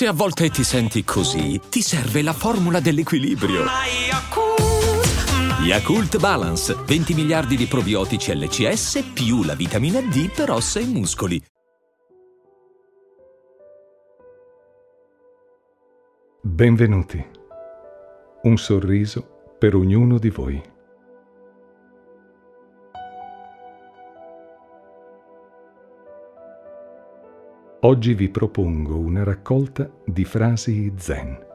Se a volte ti senti così, ti serve la formula dell'equilibrio. Yakult Balance, 20 miliardi di probiotici LCS più la vitamina D per ossa e muscoli. Benvenuti. Un sorriso per ognuno di voi. Oggi vi propongo una raccolta di frasi zen.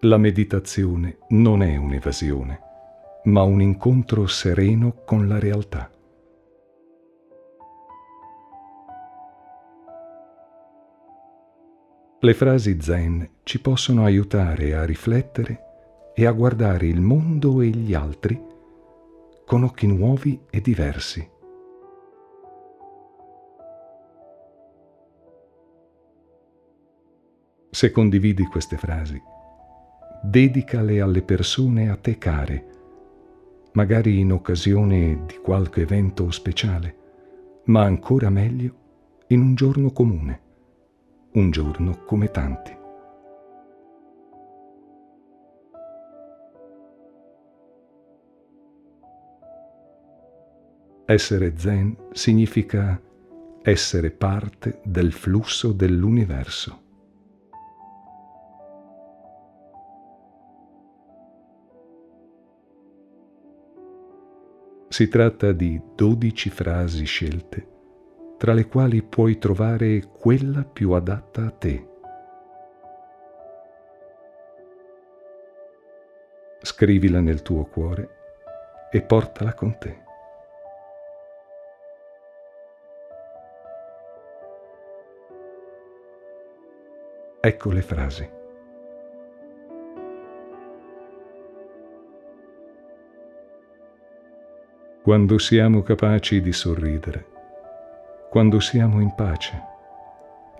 La meditazione non è un'evasione, ma un incontro sereno con la realtà. Le frasi zen ci possono aiutare a riflettere e a guardare il mondo e gli altri con occhi nuovi e diversi. Se condividi queste frasi, dedicale alle persone a te care, magari in occasione di qualche evento speciale, ma ancora meglio in un giorno comune, un giorno come tanti. Essere zen significa essere parte del flusso dell'universo. Si tratta di dodici frasi scelte, tra le quali puoi trovare quella più adatta a te. Scrivila nel tuo cuore e portala con te. Ecco le frasi. Quando siamo capaci di sorridere, quando siamo in pace,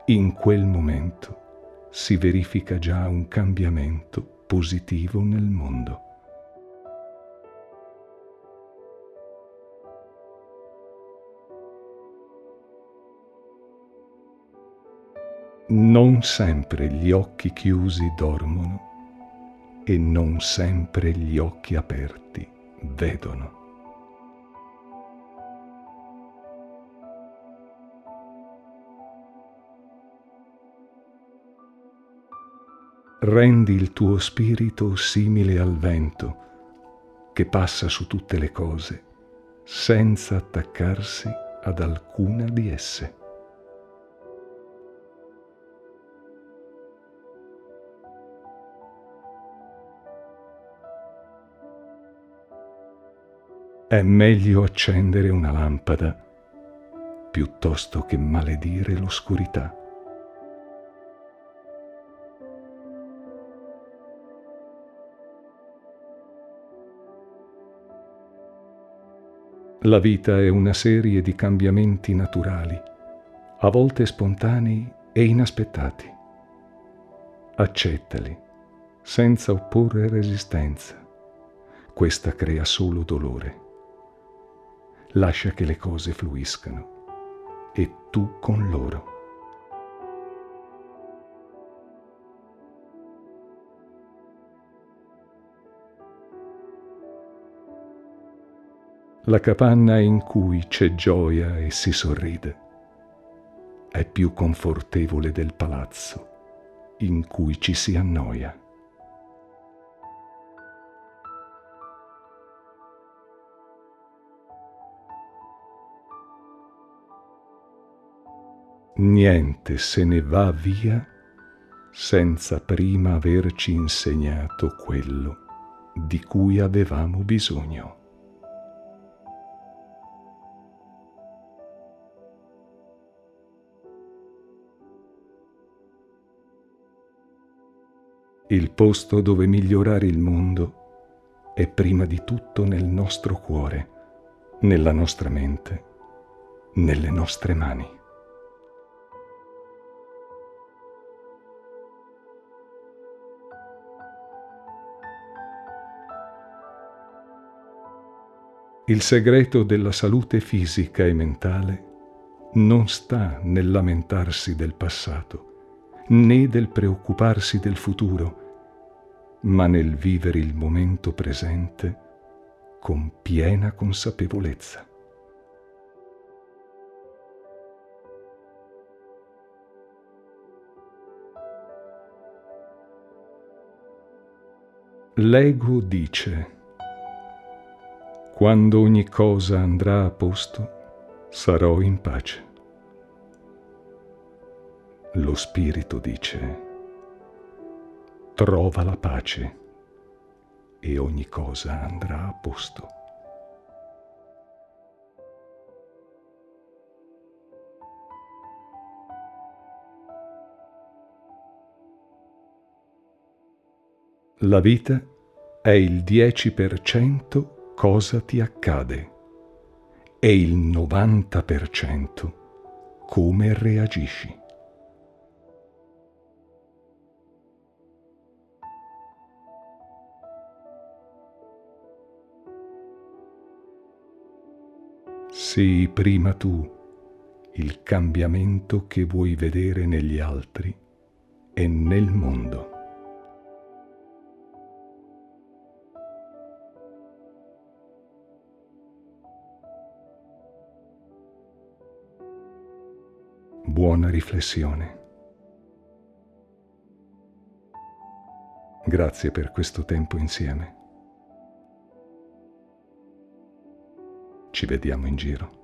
in quel momento si verifica già un cambiamento positivo nel mondo. Non sempre gli occhi chiusi dormono e non sempre gli occhi aperti vedono. Rendi il tuo spirito simile al vento che passa su tutte le cose senza attaccarsi ad alcuna di esse. È meglio accendere una lampada piuttosto che maledire l'oscurità. La vita è una serie di cambiamenti naturali, a volte spontanei e inaspettati. Accettali, senza opporre resistenza. Questa crea solo dolore. Lascia che le cose fluiscano e tu con loro. La capanna in cui c'è gioia e si sorride è più confortevole del palazzo in cui ci si annoia. Niente se ne va via senza prima averci insegnato quello di cui avevamo bisogno. Il posto dove migliorare il mondo è prima di tutto nel nostro cuore, nella nostra mente, nelle nostre mani. Il segreto della salute fisica e mentale non sta nel lamentarsi del passato, né del preoccuparsi del futuro, ma nel vivere il momento presente con piena consapevolezza. L'ego dice, quando ogni cosa andrà a posto, sarò in pace. Lo spirito dice, trova la pace e ogni cosa andrà a posto. La vita è il 10% cosa ti accade e il 90% come reagisci. Sii prima tu il cambiamento che vuoi vedere negli altri e nel mondo. buona riflessione. Grazie per questo tempo insieme. Ci vediamo in giro.